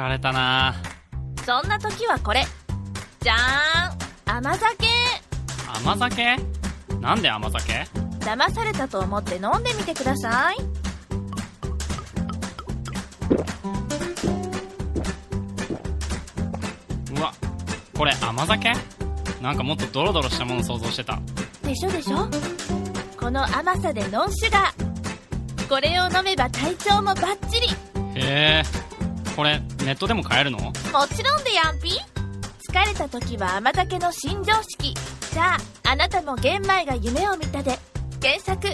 疲れたな。そんな時はこれ。じゃーん。甘酒。甘酒？なんで甘酒？騙されたと思って飲んでみてください。うわこれ甘酒？なんかもっとドロドロしたもの想像してた。でしょでしょ？この甘さでノンシュガーこれを飲めば体調もバッチリ。へえこれネットでも買えるの？もちろんでやんぴ疲れた時は甘酒の新常識。じゃああなたも玄米が夢を見たで。検索。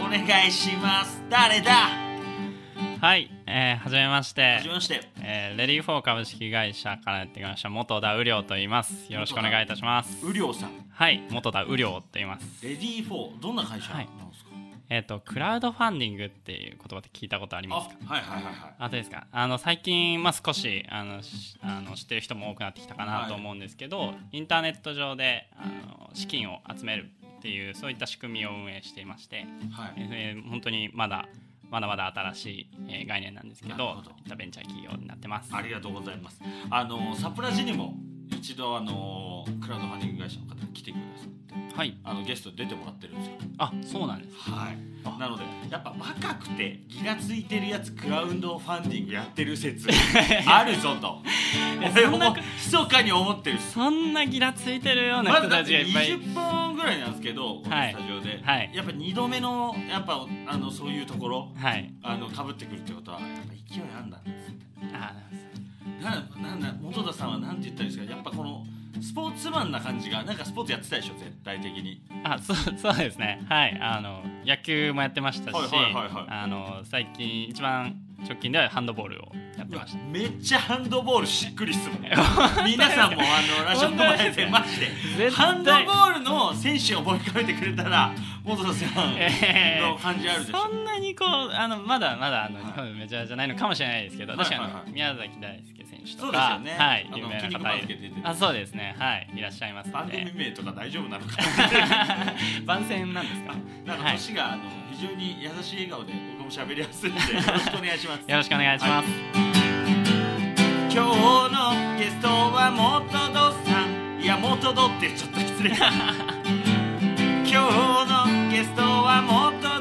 お願いします。誰だ？はい、えー、はじめまして。はじめまして。えーレディーフォー株式会社からやってきました元田雨量と言います。よろしくお願いいたします。雨量さん。はい元田雨量と言います。レディー4どんな会社なんですか、えっ、とクラウドファンディングっていう言葉って聞いたことありあますか？はいはいはいはい。あとですか。あの最近、まあ、少しあのしあの知ってる人も多くなってきたかなと思うんですけど、インターネット上であの資金を集めるっていうそういった仕組みを運営していまして、はい。えー本当にまだまだまだ新しい、えー概念なんですけどど。いったベンチャー企業になってます。ありがとうございます。あのサプラジにも一度あのクラウドファンディング会社の方が来てくださってはいあのゲストで出てもらってるんですよ。あそうなんですはい。なのでやっぱ若くてギラついてるやつクラウドファンディングやってる説 あるぞと。俺そんなも密かに思ってる。そんなギラついてるような人たちがいっぱい。20分ぐらいなんですけどこのはい。スタジオで、はい。やっぱ2度目のやっぱあのそういうところはい。あの被ってくるってことはやっぱ勢いあんだあななんだ本田さんはなんて言ったらいいですか？やっぱこのスポーツマンな感じがなんかスポーツやってたでしょ絶対的に。あそうそうですね。はい。あの野球もやってましたし、あの最近一番直近ではハンドボールをやってました。めっちゃハンドボールしっくりっすもん皆さんもあのラジオの前でマジでハンドボールの選手を思い浮かべてくれたら本田さんえーの感じあるでしょ。そんなにこうあのまだまだあの、はい。日本メジャーじゃないのかもしれないですけど確かに、はいはい。はい宮崎大輔選手とかね。はい有名な方あそうですね。はいいらっしゃいます番ので組名とか大丈夫なのか。番宣なんですか？なんかはい。年があの非常に優しい笑顔で僕も喋りやすいんでよろしくお願いします。よろしくお願い。します、今日のゲストは元戸さんいや元戸ってちょっと失礼。今日のゲストは元田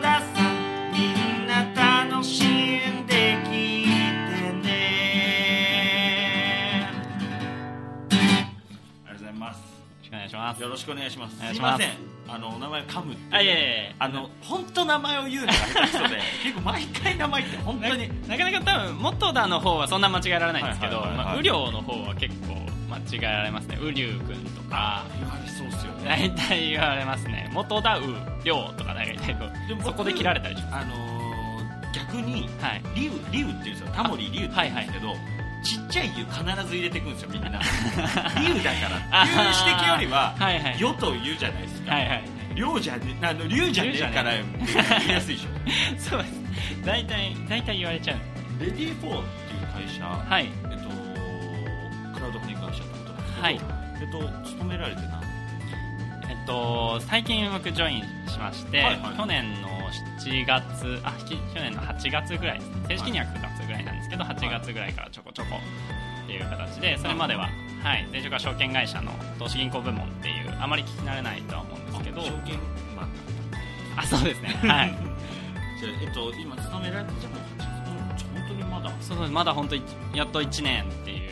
します。よろしくお願いします。す。すいません。あのお名前噛むってあいやいやいやあの本当名前を言うのが下手くそで 結構毎回名前って本当になかなか多分元田の方はそんな間違えられないんですけど雨量の方は結構間違えられますね。雨竜君とか。言われそうっすよね。大体言われますね。元田雨量とか大体こでもうそこで切られたりしまあのー逆にすはい。リュウリュウっていうんですよ。タモリリュウって言うんですけど、ちっちゃい湯必ず入れていくんですよみんな。リュウだから。っていう指摘よりははいはい。世と言うじゃないですか、はいはい。リュウじゃねあのリュウじゃねえからリ言いやすいでしょ。そうです。大体大体言われちゃう。レディー4っていう会社、はい。えっとクラウドファンディング会社ってことなんですけど、はい。えっと勤められて何えっと最近僕ジョインしまして、はいはい。去年の7月あき去年の8月ぐらいですね。正式には9月いなんですけど、8月ぐらいからちょこちょこっていう形でそれまでは、はい、前職は証券会社の投資銀行部門っていうあまり聞き慣れないとは思うんですけど。証券マンあそうですね。はい。じゃあえっと今勤められてじゃあもう本当にまだ？そうです。まだ本当いやっと1年っていう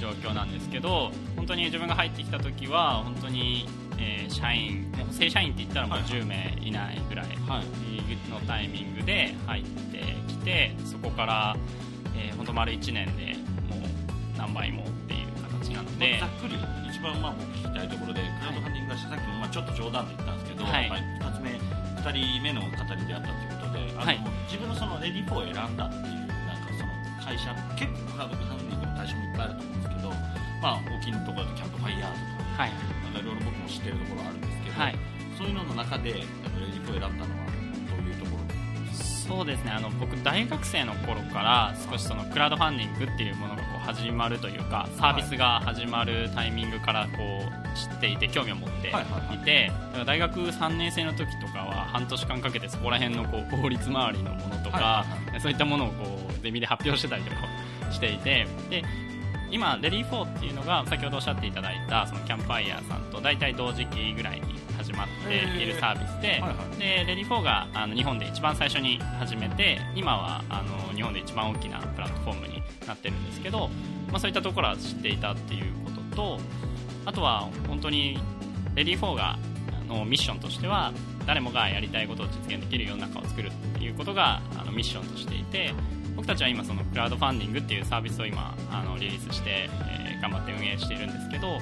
状況なんですけど本当に自分が入ってきた時は本当に、えー社員正社員って言ったらもうはい。10名いないぐらい。のタイミングで入ってきてそこから、えー、本当丸1年でもう何倍もっていう形なので、ざっくり一番まあ僕聞きたいところでクラウドファンディング会社さっきもまあちょっと冗談で言ったんですけど、はい。まあ、2つ目2人目の方に出会ったということであの、はい自分のその READYFOR を選んだっていうなんかその会社結構クラウドファンディングの対象もいっぱいあると思うんですけどまあ大きいところだとキャンプファイヤーとかはい。なんかいろいろ僕も知ってるところあるんですけど、はい。そういうのの中でやっぱ READYFOR を選んだのはそうですね。あの僕大学生の頃から少しそのクラウドファンディングっていうものがこう始まるというかサービスが始まるタイミングからこう知っていて興味を持っていて、はいはい。はいだから大学3年生の時とかは半年間かけてそこら辺のこう法律周りのものとか、はいそういったものをこうゼミで発表してたりとかしていてで今レディー4っていうのが先ほどおっしゃっていただいたそのキャンプファイヤーさんと大体同時期ぐらいに始まっているサービスで,、でレディー4があの日本で一番最初に始めて今はあの日本で一番大きなプラットフォームになってるんですけど、まあ、そういったところは知っていたっていうこととあとは本当にレディー4があのミッションとしては誰もがやりたいことを実現できる世の中を作るっていうことがあのミッションとしていて僕たちは今そのクラウドファンディングっていうサービスを今あのリリースして、えー頑張って運営しているんですけど、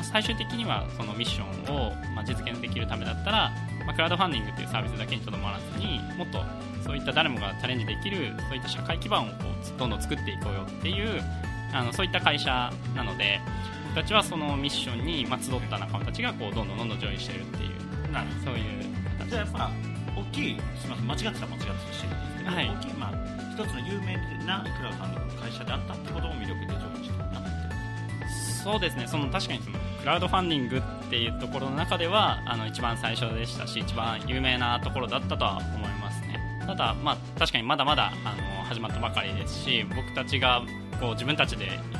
まあ、最終的にはそのミッションを、まあ、実現できるためだったら、まあ、クラウドファンディングっていうサービスだけにとどまらずにもっとそういった誰もがチャレンジできるそういった社会基盤をこうどんどん作っていこうよっていうあのそういった会社なので僕たちはそのミッションに、まあ、集った仲間たちがこうどんどんどんどんジョインしてるっていうなるそういう形じゃあやっぱ大きいすみません間違ってたら間違ってたとしてるんですけど、はい。大きいまあ一つの有名なクラウドファンディングの会社であったってことも魅力で上位してるなって。そうですね。その確かにそのクラウドファンディングっていうところの中ではあの一番最初でしたし一番有名なところだったとは思いますね。ただ、まあ、確かにまだまだあの始まったばかりですし僕たちがこう自分たちで、えー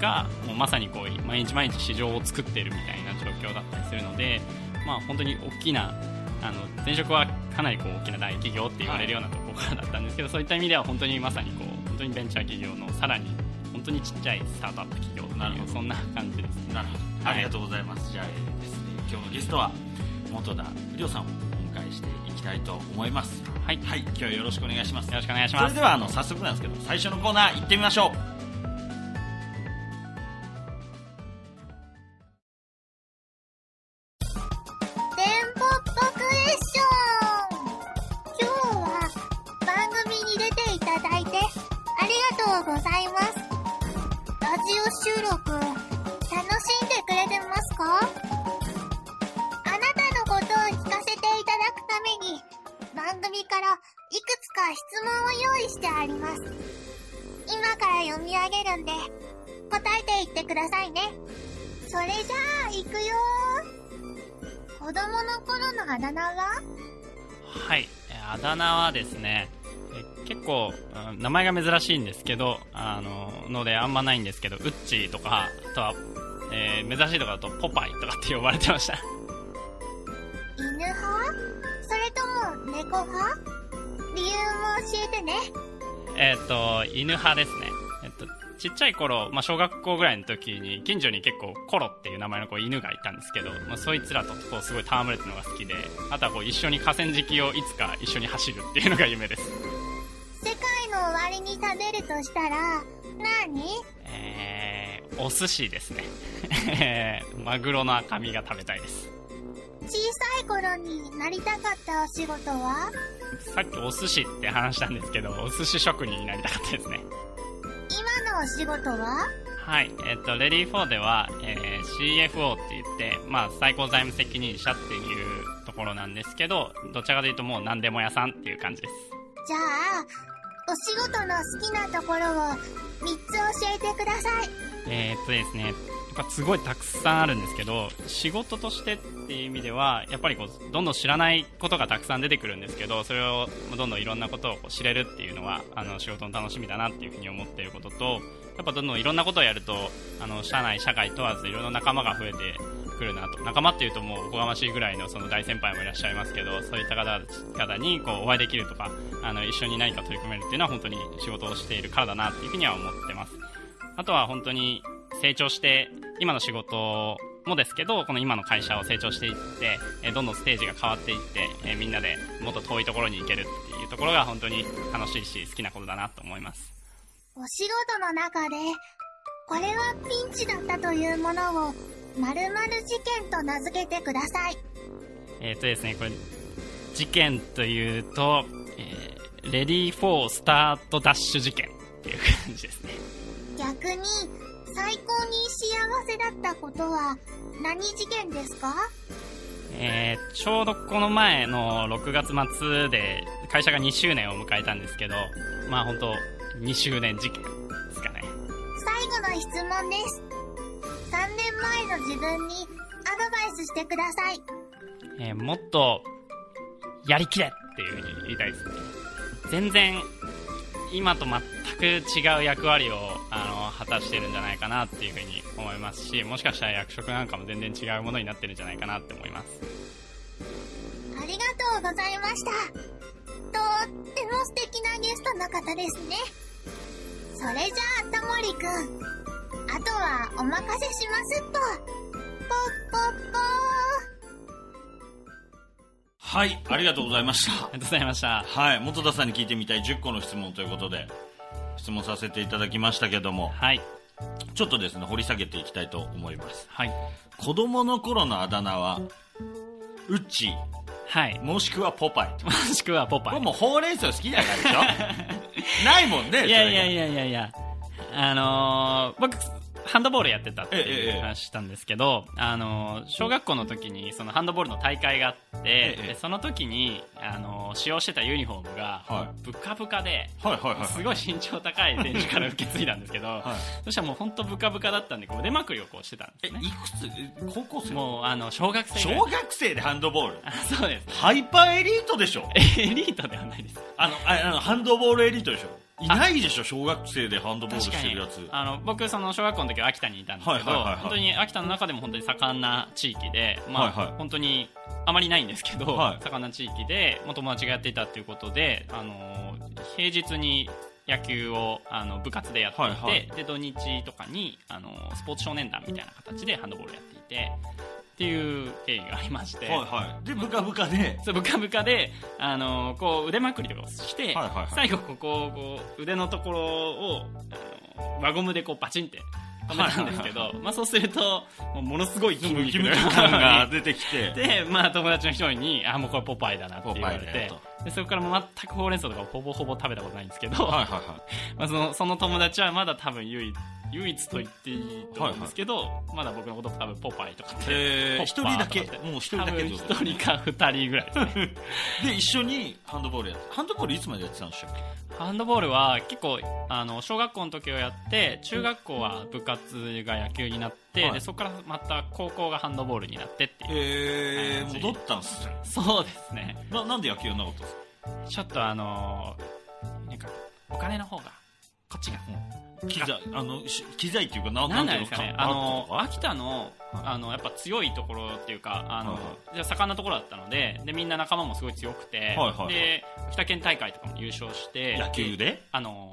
がもうまさにこう毎日毎日市場を作っているみたいな状況だったりするので、まあ、本当に大きなあの前職はかなりこう大きな大企業って言われるようなところからだったんですけど、そういった意味では本当にまさにこう本当にベンチャー企業のさらに本当にちっちゃいスタートアップ企業ってなるほど。いうそんな感じですね。なるほど、はい。ありがとうございますじゃあ、えーですね、今日のゲストは元田不良さんをお迎えしていきたいと思いますはいはい今日はよろしくお願いしますよろしくお願いしますそれではあの早速なんですけど最初のコーナー行ってみましょうだ名は？はい。えーあだ名はですねえ結構うん名前が珍しいんですけどあののであんまないんですけどウッチーとかあとは、えー珍しいとかだとポパイとかって呼ばれてました。犬派？それとも猫派？理由も教えてね。えっと犬派ですね。えっとちっちゃい頃、まあ、小学校ぐらいの時に近所に結構コロっていう名前のこう犬がいたんですけど、まあ、そいつらとこうすごい戯れてるのが好きであとはこう一緒に河川敷をいつか一緒に走るっていうのが夢です。世界の終わりに食べるとしたら何？えー、お寿司ですね。え ーマグロの赤身が食べたいです。小さい頃になりたかったお仕事は？さっきお寿司って話したんですけどお寿司職人になりたかったですね今のお仕事は？はい、えっと、レディー4では、えー CFO って言って、まあ、最高財務責任者っていうところなんですけど、どちらかというともう何でも屋さんっていう感じです。じゃあお仕事の好きなところを3つ教えてくださいえーっとですね、すごいたくさんあるんですけど、仕事としてっていう意味では、やっぱりこう、どんどん知らないことがたくさん出てくるんですけど、それをどんどんいろんなことを知れるっていうのは、あの、仕事の楽しみだなっていうふうに思っていることと、やっぱどんどんいろんなことをやると、あの、社内、社会問わずいろんな仲間が増えてくるなと。仲間っていうともうおこがましいぐらいのその大先輩もいらっしゃいますけど、そういった方々にこうお会いできるとか、あの、一緒に何か取り組めるっていうのは本当に仕事をしているからだなっていうふうには思ってます。あとは本当に成長して、今の仕事もですけど、この今の会社を成長していって、えーどんどんステージが変わっていって、えーみんなでもっと遠いところに行けるっていうところが本当に楽しいし、好きなことだなと思います。お仕事の中で、これはピンチだったというものを、〇〇事件と名付けてください。えっ、とですねこれ事件というと、えーレディー・フォー・スタート・ダッシュ事件っていう感じですね逆に、最高に幸せだったことは、何事件ですか？えーちょうどこの前の6月末で会社が2周年を迎えたんですけどまあ本当2周年事件ですかね最後の質問です。3年前の自分にアドバイスしてください。えーもっとやりきれっていう風に言いたいですね全然今と全く違う役割をあの果たしてるんじゃないかなっていう風に思いますしもしかしたら役職なんかも全然違うものになってるんじゃないかなって思いますありがとうございました。とっても素敵なゲストの方ですね。それじゃあ、タモリくん。あとはお任せしますっと。ぽっぽっぽはいありがとうございましたありがとうございましたはい元田さんに聞いてみたい10個の質問ということで質問させていただきましたけどもはい。ちょっとですね掘り下げていきたいと思います。はい。子供の頃のあだ名はウッチー。はい。もしくはポパイと。もしくはポパイ。もうほうれん草好きだからでしょ？ないもんねいいやいやいやいやいや。あのー僕ハンドボールやってたっていう話したんですけど、あのー小学校の時にそのハンドボールの大会があって、ええでその時に、あのー使用してたユニフォームがはブカブカで、すごい身長高い選手から受け継いだんですけど、はい。そしたらもう本当ブカブカだったんでこう腕まくりをこうしてたんですね。えいくつ？え高校生？もうあの小学生小学生でハンドボール。あそうです。ハイパーエリートでしょ。エリートではないです。あのああのハンドボールエリートでしょいないでしょ小学生でハンドボールしてるやつ。あの僕その小学校の時は秋田にいたんですけど、本当に秋田の中でも本当に盛んな地域で、まあはいはい。本当にあまりないんですけど、はい。盛んな地域でもう友達がやっていたということで、あの平日に野球をあの部活でやっていて、はいはい。で土日とかにあのスポーツ少年団みたいな形でハンドボールやっていてっていう経緯がありまして、はいはい。でブカブカで。そうブカブカで、あのこう腕まくりとかをして、はいはいはい。最後ここをこう腕のところをあの輪ゴムでこうバチンって止めたんですけど、まあ、そうするとものすごい筋ムキム肉がキ感が出てきてで、まあ、友達の一人に「あもうこれポパイだな」って言われてでそこから全くほうれん草とかほぼほぼ食べたことないんですけど、はいはいはいまあ、そのその友達はまだ多分唯一唯一と言っていいと思うんですけど、まだ僕のこと多分ポパイとかって。一人だけ？もう一人だけ一人か二人ぐらいですね。で一緒にハンドボールやってハンドボールいつまでやってたんでしたっけ？ハンドボールは結構あの小学校の時をやって中学校は部活が野球になって、はい。でそこからまた高校がハンドボールになってっていうえはいー、戻ったんすね。そうですね。ななんで野球やんなかったんですか？ちょっとあのなんかお金の方がこっちが機材あのし機材っていうかななんなんですかねかあの秋田のあのやっぱ強いところっていうかあの、はいじゃあ盛んなところだったのででみんな仲間もすごい強くて、で秋田県大会とかも優勝して野球で？あの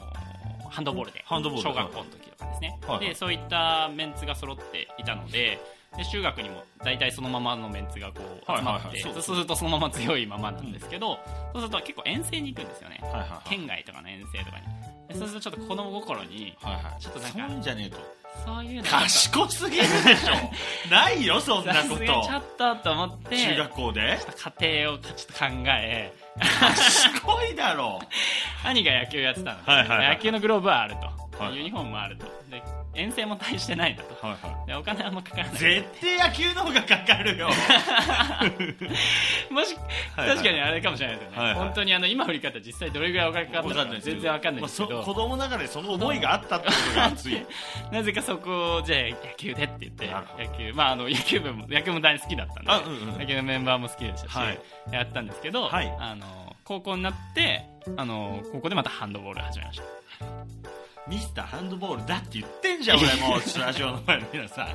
ハンドボールで小学校の時とかですね、でそういったメンツが揃っていたのでで中学にも大体そのままのメンツがこうはい集まって、そうするとそのまま強いままなんですけど、そうすると結構遠征に行くんですよね、県外とかの遠征とかに。でそうするとちょっと子供心にはいはい。ちょっとなんかそんじゃねえと。そういうの賢すぎるでしょ。ないよそんなこさすがにちょとっとと思って中学校で？家庭をちょっと考え賢いだろ。兄が野球やってたので、はいはいはい。野球のグローブはあると、はい。ユニフォームもあると。で遠征も大してないんだと。はいはでお金あんまかからない。い絶対野球の方がかかるよ。もし、はいはい。確かにあれかもしれないですよね、はいはい。本当にあの今振り方実際どれぐらいお金かかったのか全然わかんないですけど、まあそ子供ながらにその思いがあったってことが熱い。なぜかそこをじゃあ野球でって言って野球まああの野球部も野球も大好きだったんで、あうんうん。野球のメンバーも好きでしたし、はい。やったんですけど、はい。あの高校になってあの高校でまたハンドボール始めましたミスターハンドボールだって言ってんじゃん俺もうスタジオの前の皆さん。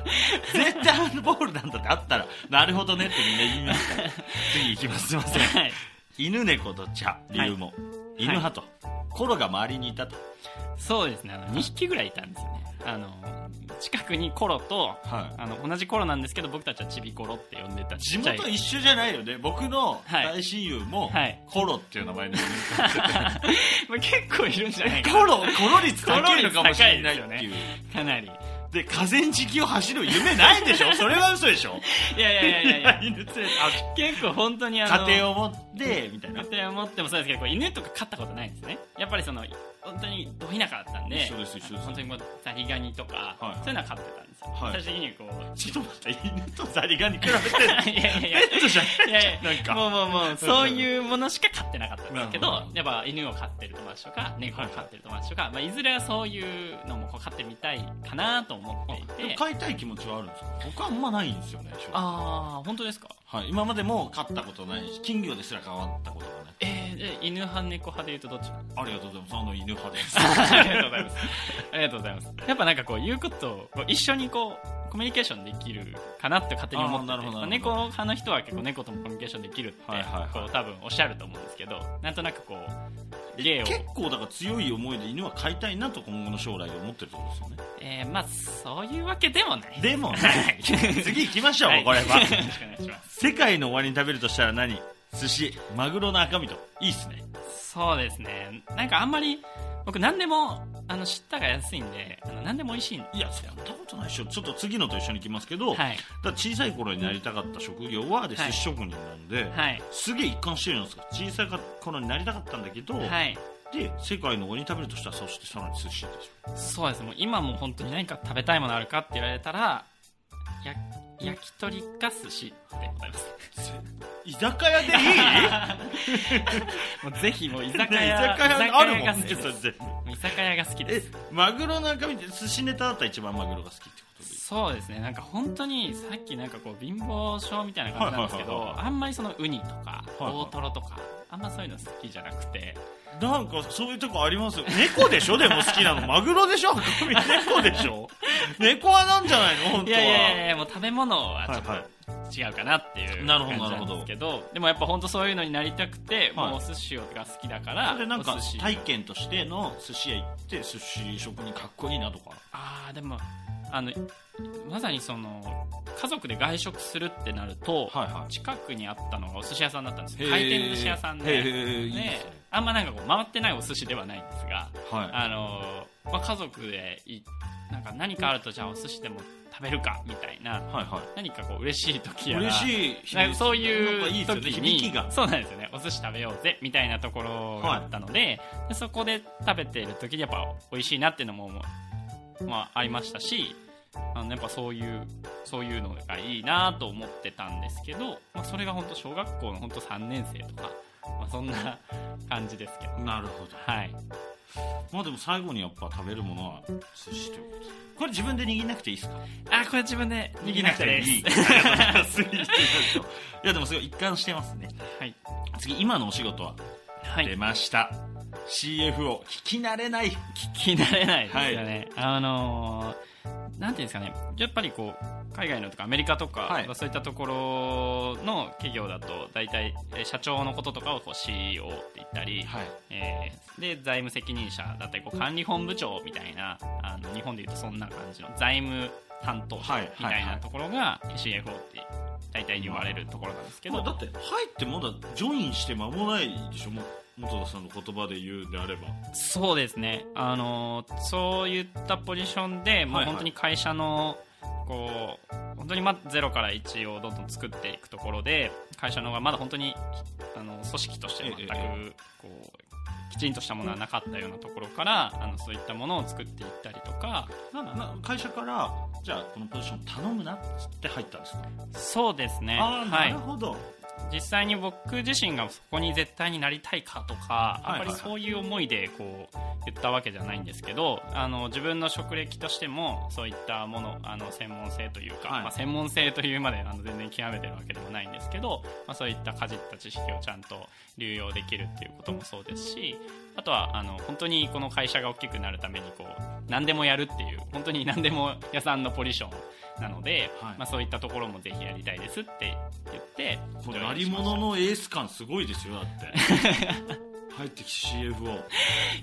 絶対ハンドボールなんだってあったらなるほどねってみんな言いますから。次行きます。すいません。はい。犬猫と茶理由も、犬派と、コロが周りにいたと。そうですね。あの2匹ぐらいいたんですよね。あの近くにコロとはい。あの同じコロなんですけど僕たちはちびコロって呼んでた。ち地っちゃい元一緒じゃないよね。僕のはい。大親友もはい。コロっていう名前で まあ結構いるんじゃないかな。コロコロ率高いのかもしれないっていう。かなりで河川敷を走る夢ないでしょ？それは嘘でしょ？いやいやいやいや。い や犬連れて。結構本当にあのあ家庭を持ってみたいな。家庭を持ってもそうですけどこう犬とか飼ったことないんですね。やっぱりその本当にど田舎だったんで一緒です一緒です。本当にもうザリガニとか、はい。そういうのは飼ってたんですよ、はい。最終的にこうちょっと待って犬とザリガニ比べて いやいやいや。ペットじゃない。いやいやなんかもうもうもうそういうものしか飼ってなかったんですけどなるほど。やっぱ犬を飼ってる友達とか猫を飼ってる友達とか、いまあ、いずれはそういうのもこう飼ってみたいかなと思っていて。飼いたい気持ちはあるんですか僕はあんまないんですよね正直。ああ本当ですか？はい、今までも飼ったことないし金魚ですら飼ったことがない。えー、で犬派猫派で言うとどっちなんですか？ありがとうございます。あの犬派です。ありがとうございます。ありがとうございます。やっぱなんかこう言うことをこう一緒にこうコミュニケーションできるかなって勝手に思ってて。まあ猫派の人は結構猫ともコミュニケーションできるってはいはいはい。こう多分おっしゃると思うんですけどなんとなくこう結構だから強い思いで犬は飼いたいなと今後の将来を思ってるってことですよね。えー、まあそういうわけでもない。でもねはい。次行きましょう、はい。これは。よろしくお願いします。世界の終わりに食べるとしたら何？寿司マグロの赤身と。いいっすね。そうですね。なんかあんまり僕何でもあの知ったが安いんであの何でも美味しいんいやそんなことないでしょ。ちょっと次のと一緒に行きますけど、はい。だ小さい頃になりたかった職業はで寿はい。司職人なんで、はい。すげえ一貫してるんですか。小さい頃になりたかったんだけど、はい。で世界の終わりに食べるとしたらそしてさらに寿司でしょそうです。もう今も本当に何か食べたいものあるかって言われたらや焼き鳥か寿司でございます。居酒屋でいい？もうぜひもう居酒居酒屋屋あるもんね。が好きですそれ居酒屋が好きでえすマグロの赤身って寿司ネタだったら一番マグロが好きってことでいい？そうですね。なんか本当にさっきなんかこう貧乏症みたいな感じなんですけはいはいはいはいどあんまりそのウニとかはいはい。大トロとかあんまそういうの好きじゃなくて。なんかそういうとこありますよ。猫でしょ？でも好きなの。マグロでしょ？赤身猫でしょ？猫はなんじゃないの？本い当は。やいやいやいやもう食べ物はちょっとはいはい。違うかなっていうなる感じほど。なるほどなんですけど。でもやっぱ本当そういうのになりたくて、はい。もうお寿司が好きだからでなんか体験としての寿司屋行って寿司職人かっこいいなとか。ああでもあのまさにその家族で外食するってなると、はいはい。近くにあったのがお寿司屋さんだったんです回転寿司屋さんで。であんまなんかこう回ってないお寿司ではないんですがはい。あの、まあ、家族でいなんか何かあるとじゃあお寿司でも食べるかみたいなはいは何かこう嬉しい時やら嬉しいなんかそういいう時に響きが。そうなんですよね。お寿司食べようぜみたいなところがあったので,、でそこで食べてる時にやっぱ美味しいなっていうのも、まあ、ありましたしあのやっぱそういうそういうのがいいなと思ってたんですけど、まあ、それが本当小学校の本当3年生とか、まあ、そんな感じですけど。なるほど。はい。まあでも最後にやっぱ食べるものは寿司ということ。でこれ自分で握んなくていいですか？あこれ自分で握らなくていい いやでもすごい一貫してますね。はい、次今のお仕事は？はい。出ました、CFO 聞き慣れない。聞き慣れないですよね、あのーなんていうんですかね。やっぱりこう海外のとかアメリカとか、はい。そういったところの企業だと大体えー社長のこととかをこう CEO って言ったり、はい。えーで財務責任者だったりこう管理本部長みたいなあの日本でいうとそんな感じの財務担当者はい。みたいなところが CFO って大体言われるところなんですけど、まあだって入ってまだジョインして間もないでしょ。も元田さんの言葉で言うであれば。そうですね、あのそういったポジションで、もう本当に会社のこう本当にまゼロから1をどんどん作っていくところで会社のがまだ本当にあの組織として全くええ。こうきちんとしたものはなかったようなところからあのそういったものを作っていったりとか。な会社からじゃあこのポジション頼むなって入ったんですか、そうですね、ああなはい。る、ほど、実際に僕自身がそこに絶対になりたいかとか、あんまりそういう思いでこう言ったわけじゃないんですけどあの自分の職歴としてもそういったものあの専門性というか、はい。まあ、専門性というまであの全然極めてるわけでもないんですけど、まあ、そういったかじった知識をちゃんと流用できるっていうこともそうですしあとはあの本当にこの会社が大きくなるためにこう何でもやるっていう本当に何でも屋さんのポジションなので、はい。まあ、そういったところもぜひやりたいですって言ってこれジョイ鳴り物のエース感すごいですよだって。入ってきて CFO い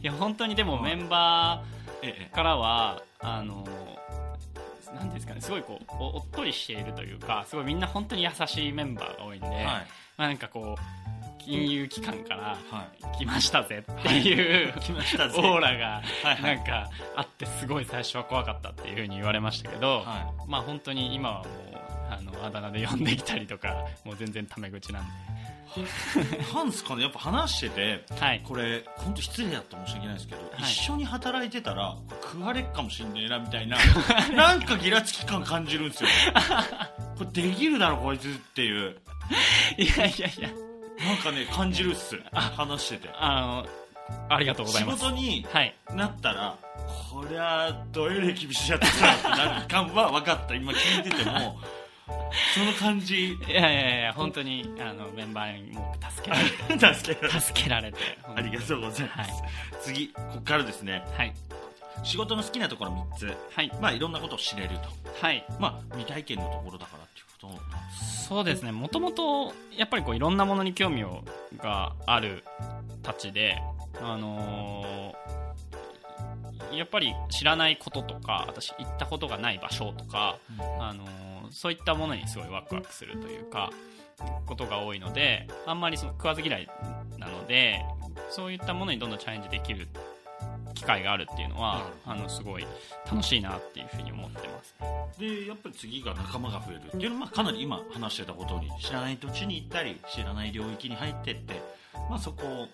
や本当にでもはい。メンバええーからは、あのですかねすごいこうおおっとりしているというかすごいみんな本当に優しいメンバーが多いんで、はい。まあ、なんかこう金融機関からは来ましたぜっていう、オーラがないんかあってすごい最初は怖かったっていうふうに言われましたけど、はまあ本当に今はもうあのあだ名で呼んできたりとか もう全然タメ口なんいなんですかねやっぱ話しててではい。これ本当失礼だったら申し訳ないですけど、い。一緒に働いてたら食われっかもしんねえなみたいな なんかギラつき感感じるんですよ。これできるだろこいつっていう。いやいやいやなんかね感じるっす。話してて。あのありがとうござい仕ます。事にはい。なったらこりゃどえれ厳しいやつだってなる感は分かった。今聞いてても その感じ。いやいやいや本当にあのメンバーにもう助けられて。助けられて。助けられて。ありがとうございます、はい次ここからですね。はい。仕事の好きなところ3つ。はい。まあいろんなことを知れると。はい。まあ未体験のところだからとそうですね。もともとやっぱりこういろんなものに興味をがあるたちであのーやっぱり知らないこととか私行ったことがない場所とか、あのーそういったものにすごいワクワクするというかことが多いのであんまりその食わず嫌いなのでそういったものにどんどんチャレンジできる機会があるっていうのはあのすごい楽しいなっていうふうに思ってます。でやっぱり次が仲間が増えるっていうのは、まあ、かなり今話してたことに知らない土地に行ったり知らない領域に入ってって、まあ、そこを、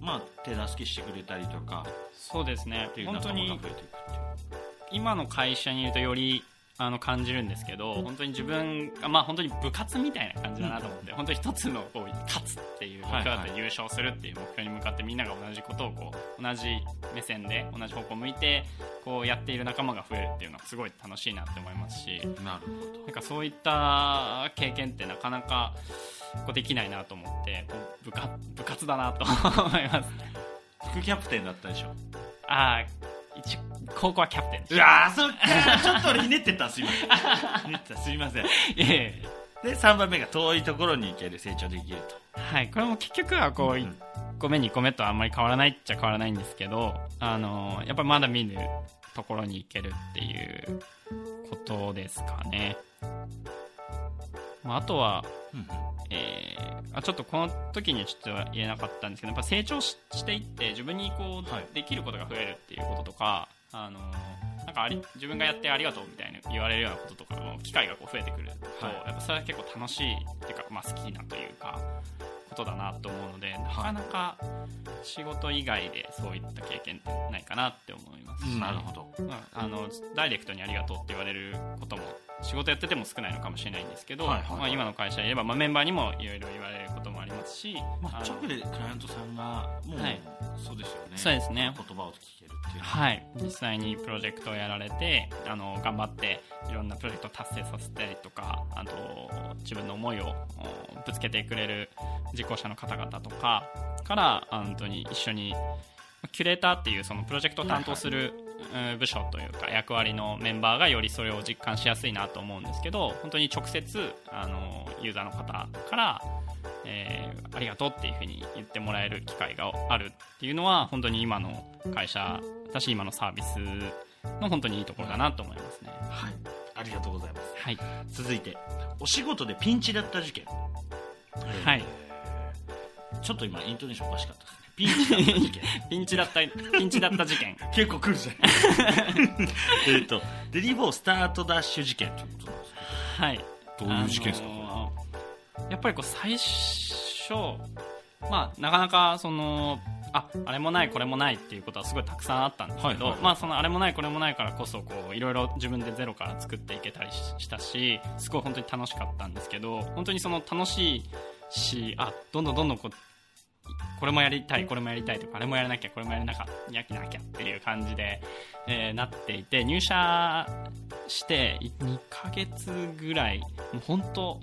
まあ、手助けしてくれたりとかそうですね。っていう本当に仲間が増えていくっていう。今の会社にいるとよりあの感じるんですけど本当に自分がまあ本当に部活みたいな感じだなと思って、本当に一つのこう勝つっていう目標だったりはい優勝するっていう目標に向かってみんなが同じことをこう同じ目線で同じ方向を向いてこうやっている仲間が増えるっていうのはすごい楽しいなって思いますしなるほど。なんかそういった経験ってなかなかこうできないなと思ってこう部活部活だなと思います。副キャプテンだったでしょ。ああ一高校はキャプテンでしうわーそっかちょっと俺ひねってたすいませんひねってたすいません。たいえいえで3番目が遠いところに行ける成長できると。はい、これも結局はこう1個目2個目とあんまり変わらないっちゃ変わらないんですけどあのやっぱりまだ見ぬところに行けるっていうことですかね、まあ、あとは、うん。えーあちょっとこの時にはちょっと言えなかったんですけどやっぱ成長ししていって自分にこう、はい。できることが増えるっていうこととかあのなんかあり自分がやってありがとうみたいな言われるようなこととかの機会がこう増えてくると、はい。やっぱそれは結構楽しいっていうか、まあ、好きなというかことだなと思うのでなかなか仕事以外でそういった経験ってないかなって思います。し、なるほど。うん。あのダイレクトにありがとうって言われることも仕事やってても少ないのかもしれないんですけど、はいはいはい。まあ、今の会社で言えば、まあ、メンバーにもいろいろ言われることもありますし、まあ、直でクライアントさんがもう、はい。そうですよね。そうですね。言葉を聞けるっていうはい、実際にプロジェクトをやられてあの頑張っていろんなプロジェクトを達成させたりとかあと自分の思いをおぶつけてくれる実行者の方々とかからあ本当に一緒にキュレーターっていうそのプロジェクトを担当する、うん部署というか役割のメンバーがよりそれを実感しやすいなと思うんですけど本当に直接あのユーザーの方から、えーありがとうっていうふうに言ってもらえる機会があるっていうのは本当に今の会社だし今のサービスの本当にいいところだなと思いますね。はい。ありがとうございます。はい、続いてお仕事でピンチだった事件。はいちょっと今イントネーションおかしかったですね。ピンチだった事件。ピンチだったピンチだった事件。結構来るじゃん。えっとデリボースタートダッシュ事件ということなんですはい。けどどういう事件ですか、あのーやっぱりこう最初まあなかなかそのああれもないこれもないっていうことはすごいたくさんあったんですけど、はいはいはい。まあそのあれもないこれもないからこそこういろいろ自分でゼロから作っていけたりししたしすごい本当に楽しかったんですけど本当にその楽しいしあどんどんどんどんこうこれもやりたいこれもやりたいとかあれもやらなきゃこれもやらなきゃやきなきゃっていう感じで、えーなっていて入社して2ヶ月ぐらいもう本当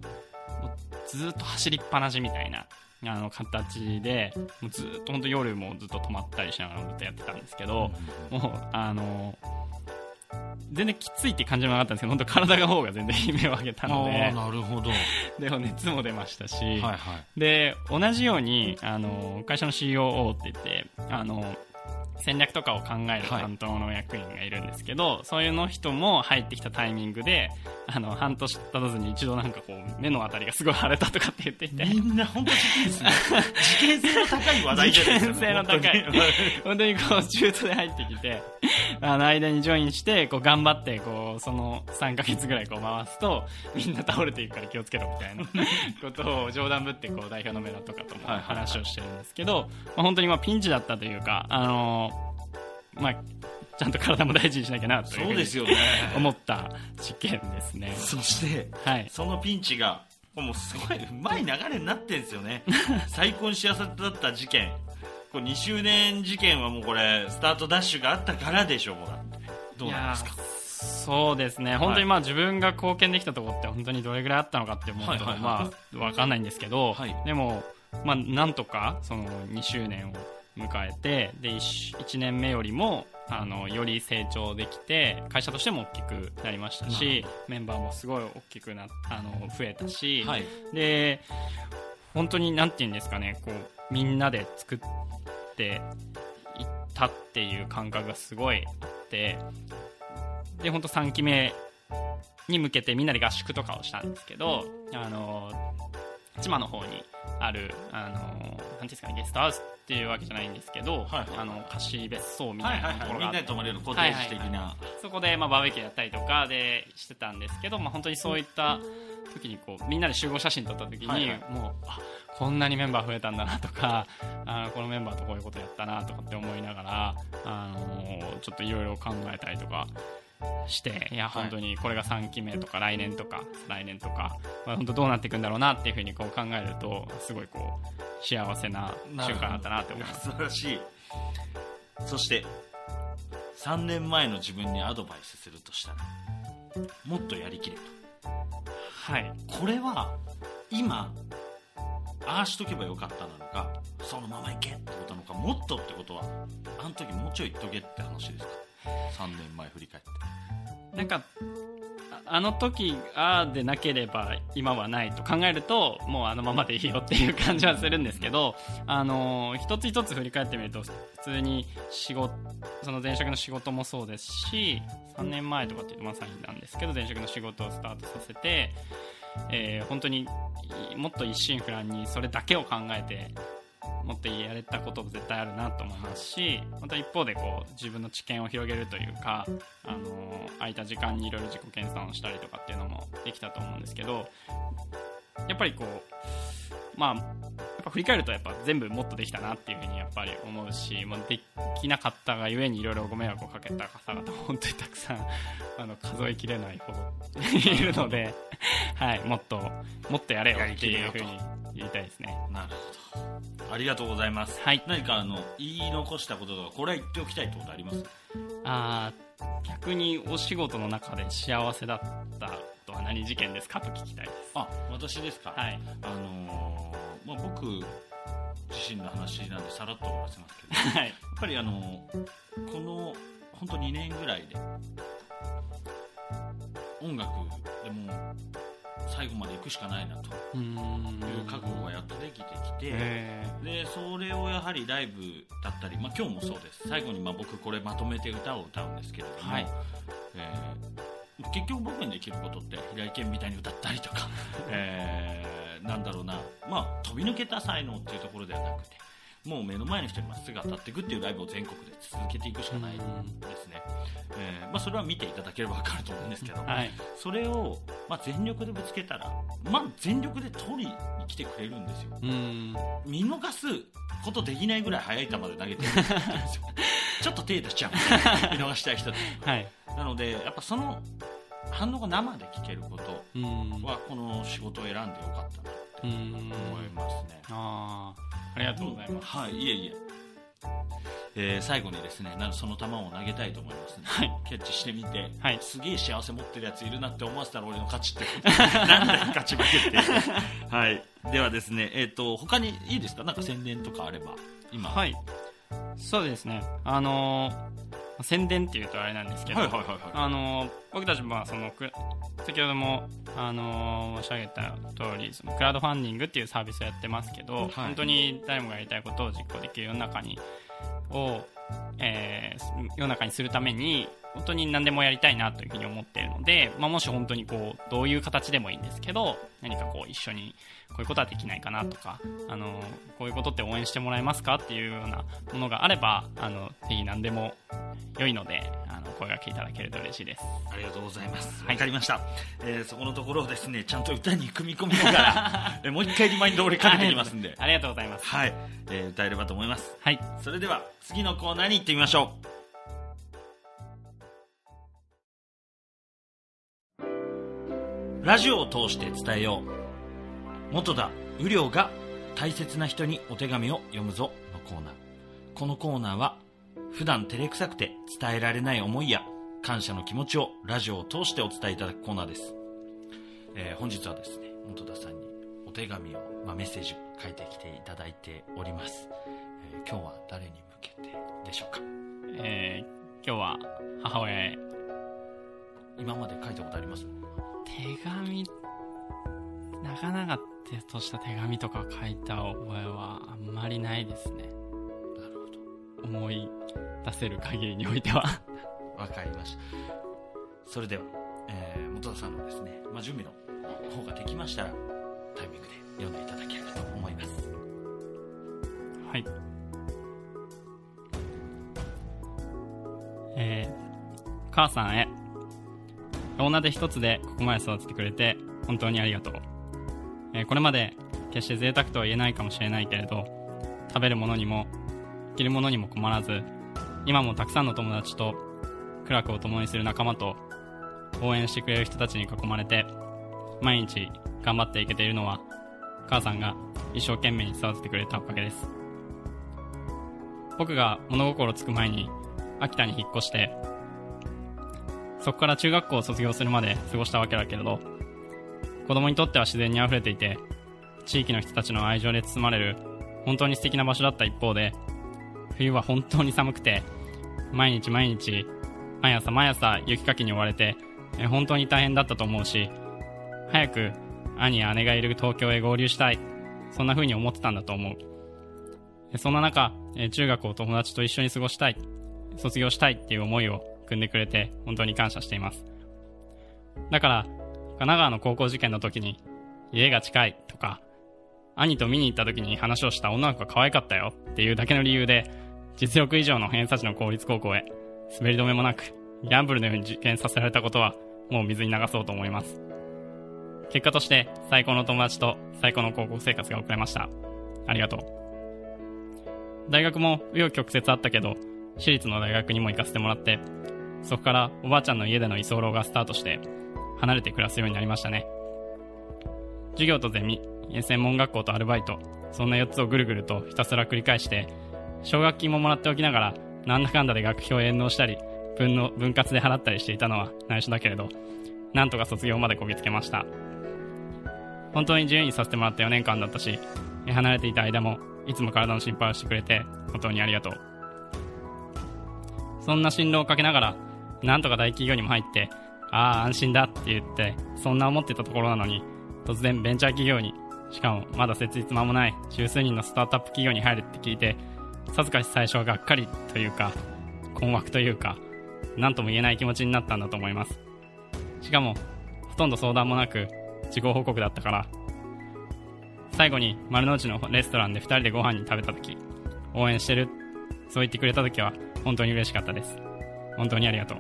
ずっと走りっぱなしみたいなあの形でもうずっと本当夜もずっと泊まったりしながらずっとやってたんですけど、もうあの全然きついって感じもなかったんですけど本当体が方が全然悲鳴を上げたのあで。あなるほど。はいでも熱も出ましたし、はいで同じようにあの会社の COO って言ってあの戦略とかを考える担当の役員がいるんですけど、そういうの人も入ってきたタイミングであの半年経たずに一度なんかこう目のあたりがすごい腫れたとかって言っていて。みんな本当事件ですね事件性の高い話題じゃないですか、事件性の高い。本当に。こう中途で入ってきてあの間にジョインしてこう頑張ってこうその3ヶ月ぐらいこう回すとみんな倒れていくから気をつけろみたいな ことを冗談ぶってこう代表のメダとかとも話をしてるんですけど、まあ、本当にまあピンチだったというかあのまあちゃんと体も大事にしなきゃなとそうですよね。思った事件ですね。そしてはい。そのピンチがもうすごいうまい流れになってんですよね。最高に幸せだった事件。これ2周年事件はもうこれスタートダッシュがあったからでしょうどうなんですか？そうですね、本当にまあ自分が貢献できたところって本当にどれぐらいあったのかって思うと、まあ分かんないんですけど、はい。でも、まあ、なんとかその2周年を迎えてで 1, 年目よりもあのより成長できて会社としても大きくなりましたしメンバーもすごい大きくなあの増えたし、はい。で本当になんて言うんですかねこうみんなで作っていったっていう感覚がすごいあってで本当3期目に向けてみんなで合宿とかをしたんですけどあの千葉の方にあるあのなんていうんですかねゲストハウスっていうわけじゃないんですけど、はいはい。あの貸し別荘みたはいいはいはいみんななところがあってで泊まれるコテージ的な、そこでまあバーベキューやったりとかでしてたんですけど、まあ、本当にそういった時にこうみんなで集合写真撮った時に、はいはい。もうあこんなにメンバー増えたんだなとかあのこのメンバーとこういうことやったなとかって思いながら、あのちょっといろいろ考えたりとかしていやはい。本当にこれが3期目とか来年とか来年とか、まあ、本当どうなっていくんだろうなっていうふうにこう考えるとすごいこう幸せな瞬間だったなって思います。素晴らしい。そして3年前の自分にアドバイスするとしたらもっとやりきれと。はい。これは今ああしとけばよかったなのかそのままいけってことなのかもっとってことはあの時もうちょい言っとけって話ですか？3年前振り返って。なんかあの時ああでなければ今はないと考えるともうあのままでいいよっていう感じはするんですけど、あのー一つ一つ振り返ってみると普通に仕事その前職の仕事もそうですし3年前とかっていうとまさになんですけど前職の仕事をスタートさせて、えー本当にもっと一心不乱にそれだけを考えてもっとやれたことも絶対あるなと思いますしまた一方でこう自分の知見を広げるというか、あの空いた時間にいろいろ自己研鑽をしたりとかっていうのもできたと思うんですけどやっぱりこうまあやっぱ振り返るとやっぱ全部もっとできたなっていうふうにやっぱり思うし、まあ、できなかったがゆえにいろいろご迷惑をかけた方々も本当にたくさん あの数えきれないほど いるので、はい、もっともっとやれよっていうふうに言いたいですね。なるほどありがとうございます、はい。何かあの言い残したこととかこれは言っておきたいってことあります？あー逆にお仕事の中で幸せだったことは何事件ですかと聞きたいです。あ私ですか、はい、あのーまあ、僕自身の話なんでさらっと終わらせますけど。や はい、っぱりあのこの本当2年ぐらいで音楽でも最後まで行くしかないなと。いう覚悟がやっとできてきて、えでそれをやはりライブだったり、まあ、今日もそうです。最後にまあ僕これまとめて歌を歌うんですけれども、はい。えー結局僕にできることって平井堅みたいに歌ったりとか、えーなんだろうな、まあ、飛び抜けた才能っていうところではなくてもう目の前の人にまっすぐ当たっていくっていうライブを全国で続けていくしかないですね、えーまあ、それは見ていただければ分かると思うんですけど、はい、それを、まあ、全力でぶつけたら、まあ、全力で取りに来てくれるんですよ。見逃すことできないぐらい速い球で投げてるんですよ。ちょっと手出しちゃう見逃したい人ではい、なのでやっぱその反応が生で聞けることはこの仕事を選んでよかったなってうーん。思いますね、あーありがとうございます。はいいえいえ。えー最後にですねなんその球を投げたいと思いますね、はい。キャッチしてみて、はい。すげえ幸せ持ってるやついるなって思わせたら俺の勝ちって なんだよ勝ち負けって。はい。ではですねえっ、と他にいいですか？なんか宣伝とかあれば今。はい、そうですね、あのー宣伝っていうとあれなんですけど、あのー僕たちもまあそのく先ほども、あのー申し上げた通りそのクラウドファンディングっていうサービスをやってますけど、い。本当に誰もがやりたいことを実行できる世の中にをえー世の中にするために本当に何でもやりたいなというふうに思っているので、まあ、もし本当にこうどういう形でもいいんですけど何かこう一緒にこういうことはできないかなとかあのこういうことって応援してもらえますかっていうようなものがあればあのぜひ何でも良いのであの声がけいただけると嬉しいですありがとうございます。はいわかりました。えーそこのところをですね、ちゃんと歌に組み込みながら、えーもう一回リマインド俺かけてきますんで、ありがとうございますはい、えー歌えればと思います。はいそれでは、次のコーナーに行ってみましょう。ラジオを通して伝えよう。元田雨量が大切な人にお手紙を読むぞのコーナー。このコーナーは、普段照れくさくて伝えられない思いや感謝の気持ちをラジオを通してお伝えいただくコーナーです。えー本日はですね、元田さんにお手紙を、まあ、メッセージを書いてきていただいております。えー今日は誰に向けてでしょうか？えー今日は母親へ今まで書いたことあります？手紙長々とした手紙とか書いた覚えはあんまりないですねなるほど。思い出せる限りにおいては わかりました。それでは、えー元田さんのですね、まあ、準備の方ができましたら、タイミングで読んでいただければと思います。はいえー、母さんへ女手一つでここまで育ててくれて本当にありがとう、えーこれまで決して贅沢とは言えないかもしれないけれど食べるものにも着るものにも困らず今もたくさんの友達と苦楽を共にする仲間と応援してくれる人たちに囲まれて毎日頑張っていけているのは母さんが一生懸命に育ててくれたおかげです。僕が物心つく前に秋田に引っ越してそこから中学校を卒業するまで過ごしたわけだけれど子供にとっては自然に溢れていて地域の人たちの愛情で包まれる本当に素敵な場所だった一方で冬は本当に寒くて毎日毎日毎朝毎朝雪かきに追われて本当に大変だったと思うし早く兄や姉がいる東京へ合流したいそんな風に思ってたんだと思う。そんな中中学を友達と一緒に過ごしたい卒業したいっていう思いを組んでくれて本当に感謝しています。だから神奈川の高校受験の時に家が近いとか兄と見に行った時に話をした女の子が可愛かったよっていうだけの理由で実力以上の偏差値の公立高校へ滑り止めもなくギャンブルのように受験させられたことはもう水に流そうと思います。結果として最高の友達と最高の高校生活が送れました。ありがとう。大学も紆余曲折あったけど私立の大学にも行かせてもらってそこからおばあちゃんの家での居候がスタートして離れて暮らすようになりましたね。授業とゼミ専門学校とアルバイトそんな4つをぐるぐるとひたすら繰り返して奨学金ももらっておきながらなんだかんだで学費を返納したり分の分割で払ったりしていたのは内緒だけれどなんとか卒業までこぎつけました。本当に自由にさせてもらった4年間だったし離れていた間もいつも体の心配をしてくれて本当にありがとう。そんな進路をかけながらなんとか大企業にも入ってああ安心だって言ってそんな思ってたところなのに突然ベンチャー企業にしかもまだ設立間もない十数人のスタートアップ企業に入るって聞いてさぞかし最初はがっかりというか困惑というか何とも言えない気持ちになったんだと思います。しかもほとんど相談もなく自己報告だったから。最後に丸の内のレストランで2人でご飯に食べた時応援してるそう言ってくれた時は本当に嬉しかったです。本当にありがとう。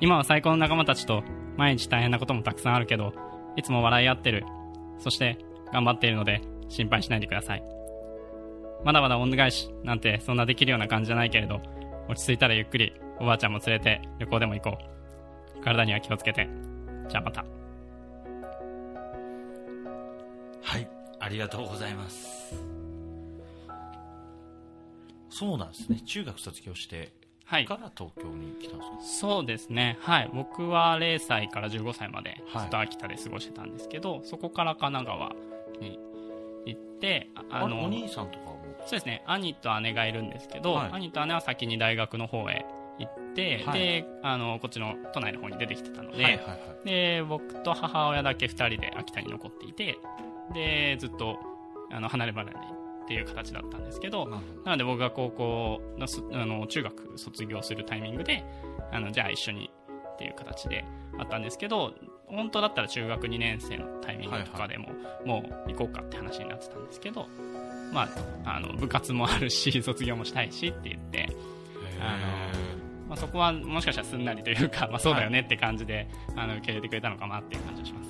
今は最高の仲間たちと毎日大変なこともたくさんあるけどいつも笑い合ってる。そして頑張っているので心配しないでください。まだまだ恩返しなんてそんなできるような感じじゃないけれど落ち着いたらゆっくりおばあちゃんも連れて旅行でも行こう。体には気をつけて。じゃあまた。はい、ありがとうございます。そうなんですね。中学卒業してはい。から東京に来たんですか、そうですね。はい。僕は0歳から15歳まではい。ずっと秋田で過ごしてたんですけど、そこから神奈川に行ってああのお兄さんとかも？そうですね。兄と姉がいるんですけど、はい。兄と姉は先に大学の方へ行って、はい。であのこっちの都内の方に出てきてたので、はいはいはい。で僕と母親だけ2人で秋田に残っていてでずっとあの離れ離れっていう形だったんですけど、なので僕が高校のすあの中学卒業するタイミングであのじゃあ一緒にっていう形であったんですけど本当だったら中学2年生のタイミングとかでも、もう行こうかって話になってたんですけど、まあ、あの部活もあるし 卒業もしたいしって言って、あまあ、そこはもしかしたらすんなりというか、まあ、そうだよねって感じで、あの受け入れてくれたのかなっていう感じがします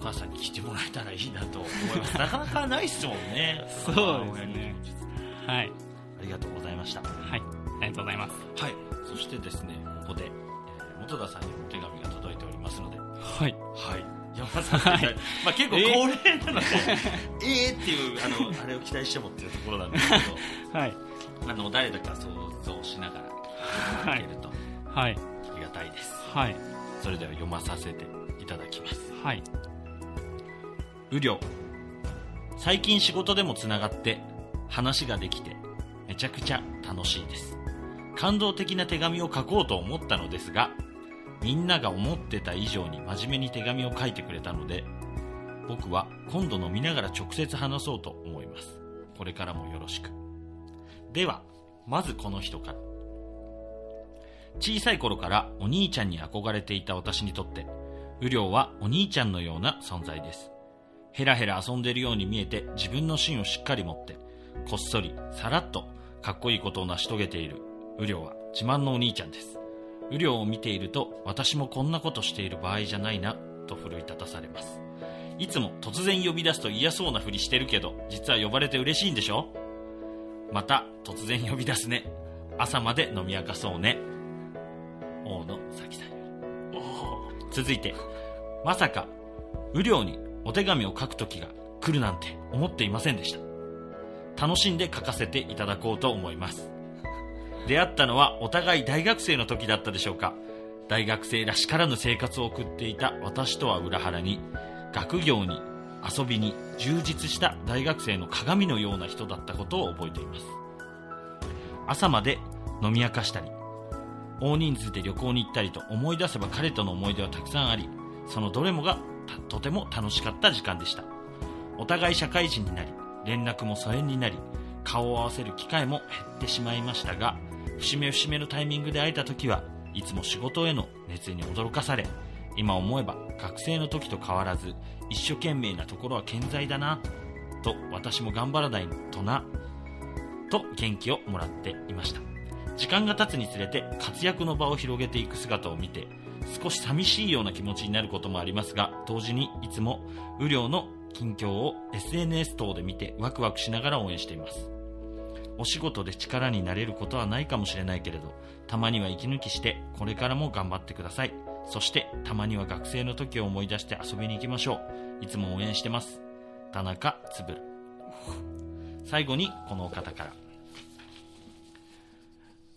お母さんに来てもらえたらいいなと思います。なかなかないっすもんね。そうですね。はい、ありがとうございました。はい、ありがとうございます。はい。そしてですねここで、えー本田さんにお手紙が届いておりますので。はい。はい。読まさせてい。まあ結構恒例なので、えーっていうあのあれを期待してもっていうところなんですけはい。どあの誰だか想像しながらいただけると。はい。ありがたいです、はい。それでは読まさせていただきます。はい雨量最近仕事でもつながって話ができてめちゃくちゃ楽しいです。感動的な手紙を書こうと思ったのですがみんなが思ってた以上に真面目に手紙を書いてくれたので僕は今度飲みながら直接話そうと思います。これからもよろしく。ではまずこの人から。小さい頃からお兄ちゃんに憧れていた私にとって雨量はお兄ちゃんのような存在です。ヘラヘラ遊んでるように見えて自分の芯をしっかり持ってこっそりさらっとかっこいいことを成し遂げている。雨量は自慢のお兄ちゃんです。雨量を見ていると私もこんなことしている場合じゃないなと奮い立たされます。いつも突然呼び出すと嫌そうなふりしてるけど実は呼ばれて嬉しいんでしょ？また突然呼び出すね。朝まで飲み明かそうね。大野咲さんよ続いてまさか雨量にお手紙を書く時が来るなんて思っていませんでした。楽しんで書かせていただこうと思います。出会ったのはお互い大学生の時だったでしょうか。大学生らしからぬ生活を送っていた私とは裏腹に学業に遊びに充実した大学生の鏡のような人だったことを覚えています。朝まで飲み明かしたり大人数で旅行に行ったりと思い出せば彼との思い出はたくさんありそのどれもがとても楽しかった時間でした。お互い社会人になり連絡も疎遠になり顔を合わせる機会も減ってしまいましたが節目節目のタイミングで会えた時はいつも仕事への熱意に驚かされ今思えば学生の時と変わらず一生懸命なところは健在だなと私も頑張らないとなと元気をもらっていました。時間が経つにつれて活躍の場を広げていく姿を見て少し寂しいような気持ちになることもありますが同時にいつも雨量の近況を SNS 等で見てワクワクしながら応援しています。お仕事で力になれることはないかもしれないけれどたまには息抜きしてこれからも頑張ってください。そしてたまには学生の時を思い出して遊びに行きましょう。いつも応援してます。田中つぶる。最後にこのお方から。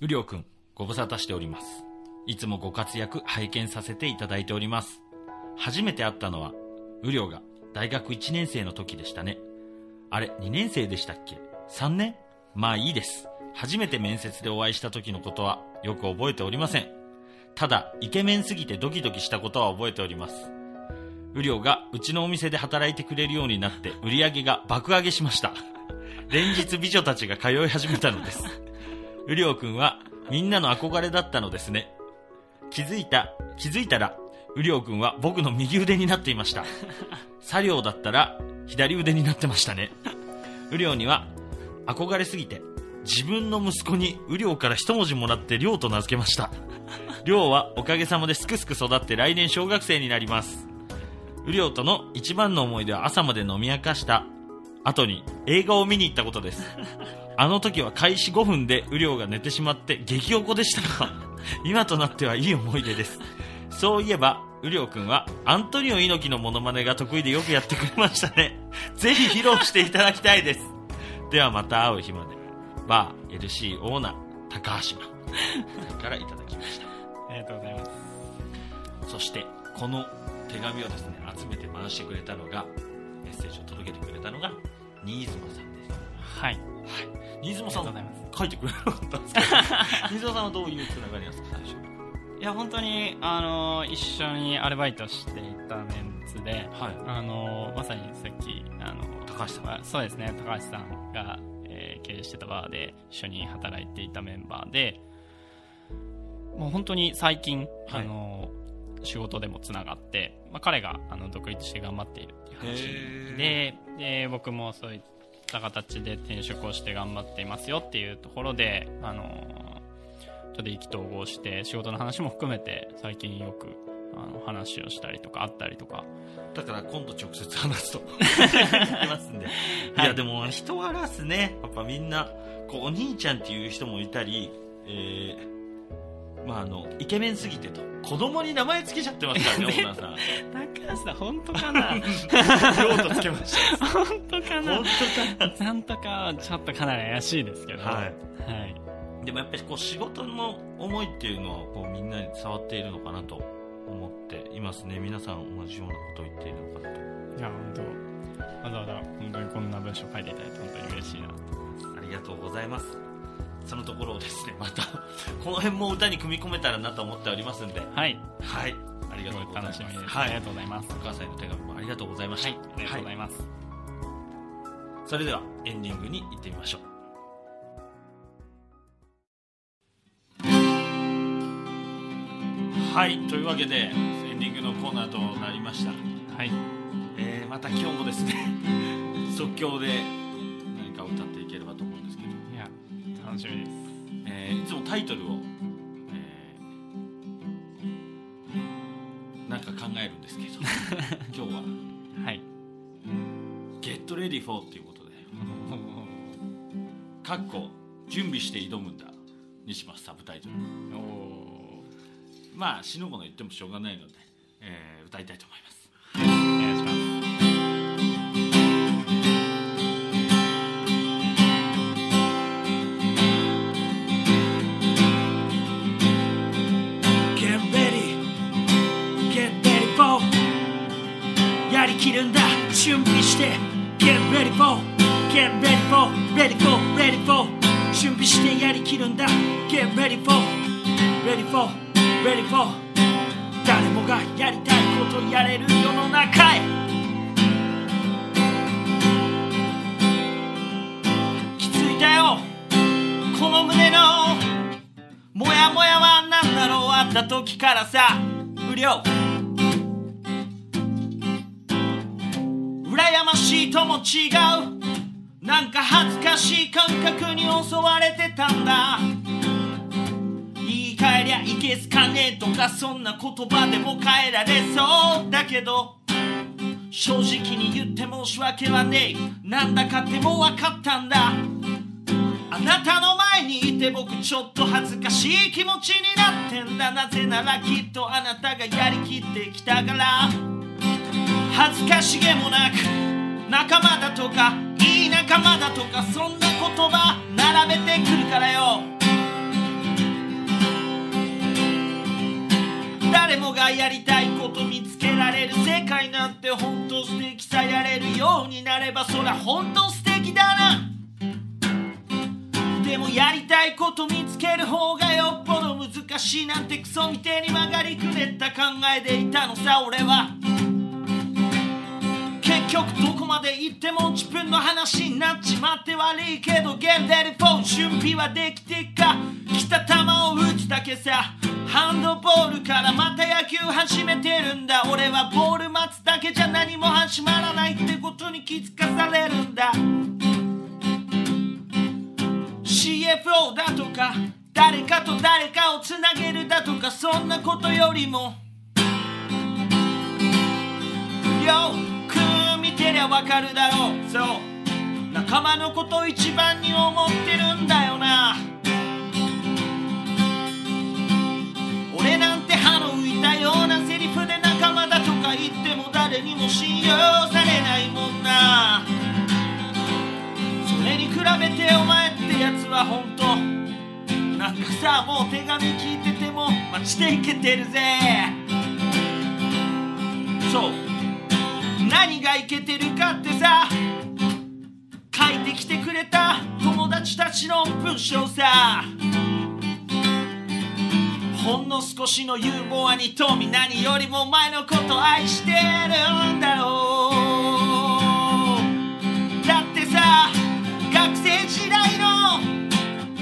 雨量くんご無沙汰しております。いつもご活躍拝見させていただいております。初めて会ったのは雨量が大学1年生の時でしたね。あれ2年生でしたっけ？3年？まあいいです。初めて面接でお会いした時のことはよく覚えておりません。ただイケメンすぎてドキドキしたことは覚えております。雨量がうちのお店で働いてくれるようになって売り上げが爆上げしました。連日美女たちが通い始めたのです。雨量くんはみんなの憧れだったのですね。気づいた気づいたら雨量くんは僕の右腕になっていました。作業だったら左腕になってましたね。雨量には憧れすぎて自分の息子に雨量から一文字もらって亮と名付けました。亮はおかげさまですくすく育って来年小学生になります。雨量との一番の思い出は朝まで飲み明かした後に映画を見に行ったことです。あの時は開始5分で雨量が寝てしまって激おこでしたが今となってはいい思い出です。そういえば雨量くんはアントニオ猪木のモノマネが得意でよくやってくれましたね。ぜひ披露していただきたいです。ではまた会う日まで。バー LC オーナー高橋さんからいただきました。ありがとうございます。そしてこの手紙をですね集めて回してくれたのがメッセージを届けてくれたのが新妻さんです。はい。新妻さんありがとうございます書いてくれなかったんですけど 新妻さんはどういうつながりなんですか最初いや本当にあの一緒にアルバイトしていたメンつではい。あのまさにさっきあの高橋さん。まあそうですね高橋さんが、えー経営してたバーで一緒に働いていたメンバーでもう本当に最近、はい。あの仕事でもつながって、まあ、彼があの独立して頑張っているっていう話でで僕もそういった形で転職をして頑張っていますよっていうところであのちょっと意気投合して仕事の話も含めて最近よくあの話をしたりとか会ったりとか。だから今度直接話すと。言ってますんで、い、はい。やでも人柄っすね。やっぱみんなこうお兄ちゃんっていう人もいたりえーまああのイケメンすぎてと。子供に名前つけちゃってますからね。オーナーさん高橋さん本当かな？用途つけました。本当かな？本当かな？んとかちょっとかなり怪しいですけど。はい。はい。でもやっぱりこう仕事の思いっていうのをこうみんなに伝わっているのかなと思っていますね。皆さん同じようなことを言っているのかなと。いや本当。わざわざ本当にこんな文章書いていただいて本当に嬉しいなとありがとうございます。そのところをですねまたこの辺も歌に組み込めたらなと思っておりますんで。はい。はいありがとうございます。楽しみです、はい。ありがとうございますお母さんへの手紙もありがとうございました。はい。ありがとうございます、それではエンディングに行ってみましょう。はい。というわけでエンディングのコーナーとなりました、はい。えーまた今日もですね 即興で何か歌っていければと思うんですけど、いや楽しみです。えーいつもタイトルを、考えるんですけど 今日は。はい「Get Ready for」っていうことで。かっこ準備して挑むんだにしますサブタイトル。おおまあ死の子の言ってもしょうがないので、えー歌いたいと思います。お願いします「きるんだ準備して Get ready for Get ready for Ready for Ready for 準備してやりきるんだ Get ready for Ready for Ready for 誰もがやりたいことやれる世の中へ気づいたよこの胸のもやもやは何だろうあった時からさ不良羨ましいとも違う。なんか恥ずかしい感覚に襲われてたんだ。言い換えりゃいけすかねえとかそんな言葉でも変えられそう。だけど正直に言って申し訳はねえ。なんだかってもう分かったんだ。あなたの前にいて僕ちょっと恥ずかしい気持ちになってんだ。なぜならきっとあなたがやりきってきたから。恥ずかしげもなく仲間だとかいい仲間だとかそんな言葉並べてくるからよ。誰もがやりたいこと見つけられる世界なんて本当素敵さやれるようになればそりゃ本当素敵だな。でもやりたいこと見つける方がよっぽど難しいなんてクソみてえに曲がりくねった考えでいたのさ俺は。局どこまで行っても自分の話になっちまって悪いけど Get ready for 準備はできてっか。来た球を打つだけさ。ハンドボールからまた野球始めてるんだ。俺はボール待つだけじゃ何も始まらないってことに気づかされるんだ。CFO だとか誰かと誰かをつなげるだとかそんなことよりも。よく見てりゃわかるだろう。そう。仲間のこと一番に思ってるんだよな。俺なんて歯の浮いたようなセリフで仲間だとか言っても誰にも信用されないもんな。それに比べてお前ってやつは本当なんかさもう手紙聞いてても待ちでいけてるぜ。そう。何がいけてるかってさ。書いてきてくれた友達たちの文章さ。ほんの少しのユーモアに富何よりもお前のこと愛してるんだろう。だってさ学生時代の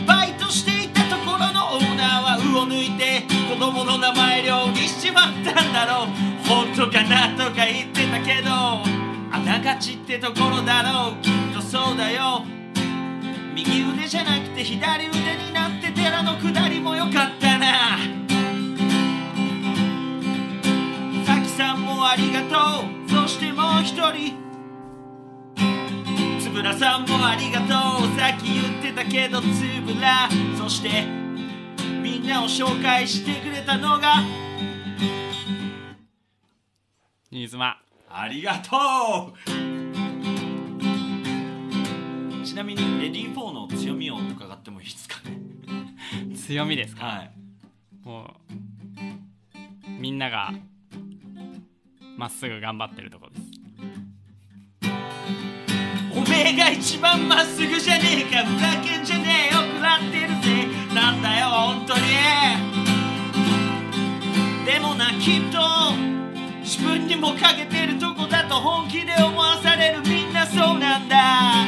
バイトしていたところのオーナーは魚を抜いて子供の名前料理しちまったんだろう。本当かなとか言ってたけどあながちってところだろう。きっとそうだよ。右腕じゃなくて左腕になって寺の下りもよかったな。さきさんもありがとう。そしてもう一人。つぶらさんもありがとう。さっき言ってたけどつぶらそしてみんなを紹介してくれたのが新妻。ありがとう。ちなみにレディー4の強みを伺ってもいいですかね？強みですか？はい。もうみんながまっすぐ頑張ってるところです。おめえが一番まっすぐじゃねえか。ふざけんじゃねえよ。食らってるぜ。なんだよ本当に。でもなきっと自分にも欠けてるとこだと本気で思わされるみんなそうなんだ。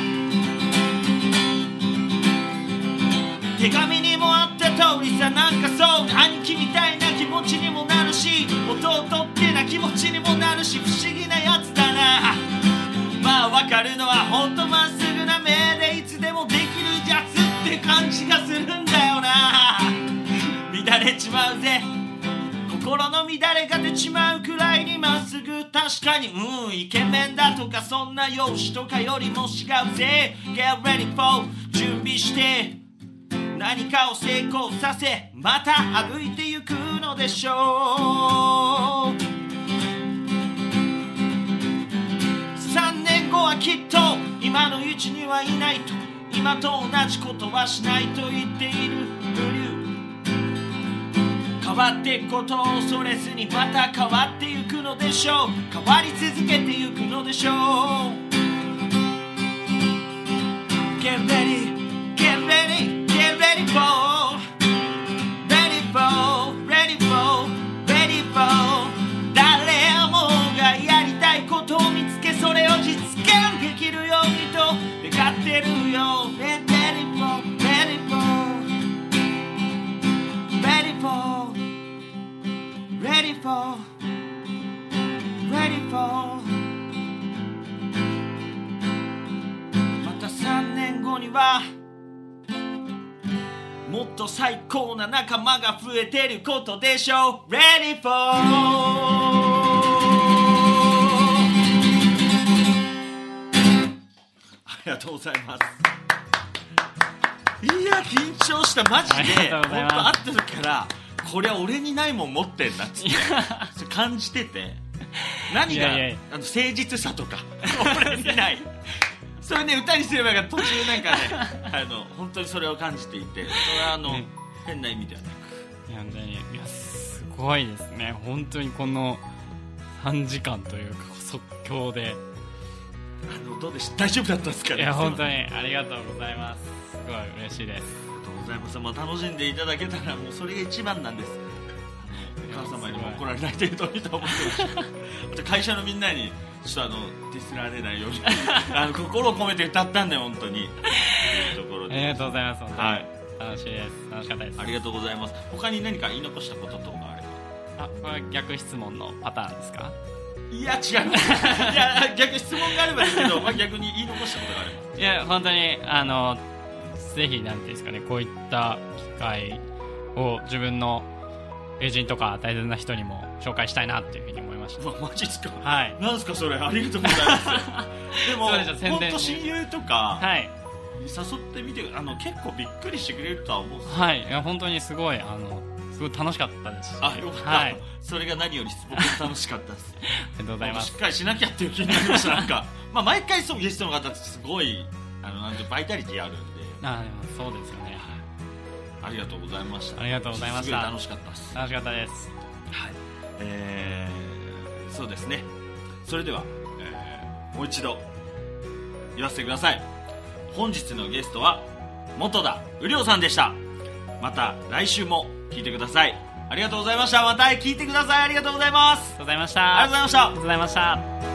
手紙にもあった通りさなんかそう兄貴みたいな気持ちにもなるし弟ってな気持ちにもなるし不思議なやつだな。まあわかるのはほんとまっすぐな目でいつでもできるやつって感じがするんだよな。乱れちまうぜ。心の乱れが出ちまうくらいにまっすぐ確かにうんイケメンだとかそんな容姿とかよりも違うぜ。Get ready for 準備して何かを成功させまた歩いてゆくのでしょう。3年後はきっと今の位置にはいないと今と同じことはしないと言っている。わっていくことを恐れずにまた変わってゆくのでしょう。変わり続けてゆくのでしょう。Get ready, get ready, get ready for Ready for, ready for, ready for 誰もがやりたいことを見つけそれを実現できるようにと願ってるよ for, ready for. また3年後にはもっと最高な仲間が増えてることでしょう。Ready for. ありがとうございます。いや緊張した。マジで。本当会った時からこれは俺にないもん持ってんなっつって。感じてて。何が？あの誠実さとか。俺にない。それね歌にすれば途中なんかね あの本当にそれを感じていて。それはあの、ね変な意味ではなく。いや本当にいやすごいですね。本当にこの3時間というか即興で。あのどうでした？大丈夫だったんですかね？いや本当ににありがとうございます。すごい嬉しいですございます、まあ、楽しんでいただけたらもうそれが一番なんです。お母様にも怒られない程度にと思ってました会社のみんなにちょっとあのディスられないように あの心を込めて歌ったんだよ本当に。ところでありがとうございますはい。楽しいです。楽しかったです。ありがとうございます。他に何か言い残したこととかあれば。あこれは逆質問のパターンですか？いや違いますいや逆に質問があればいいけど、まあ、逆に言い残したことがあれば。いや本当にあのぜひなんていうんですかねこういった機会を自分の友人とか大切な人にも紹介したいなっていうふうに思いました。う わマジっすか？はい。なんすかそれ？ありがとうございます。でも 本当親友とかはい。誘ってみてあの結構びっくりしてくれるとは思うはい。いや本当にすごいあのすごい楽しかったです。しあよかった、はい。それが何より僕も楽しかったです。ありがとうございます。しっかりしなきゃっていう気になりました。なんかまあ毎回そうゲストの方ってすごいあのなんてバイタリティあるあでもそうですよね。ありがとうございました。ありがとうございました。楽しかったです。楽しかったです。はい。えー、そうですね。それでは、えーもう一度言わせてください。本日のゲストは元田雨良さんでした。また来週も聞いてください。ありがとうございました。また聞いてください。ありがとうございます。ありがとうございました。ありがとうございました。ありがとうございました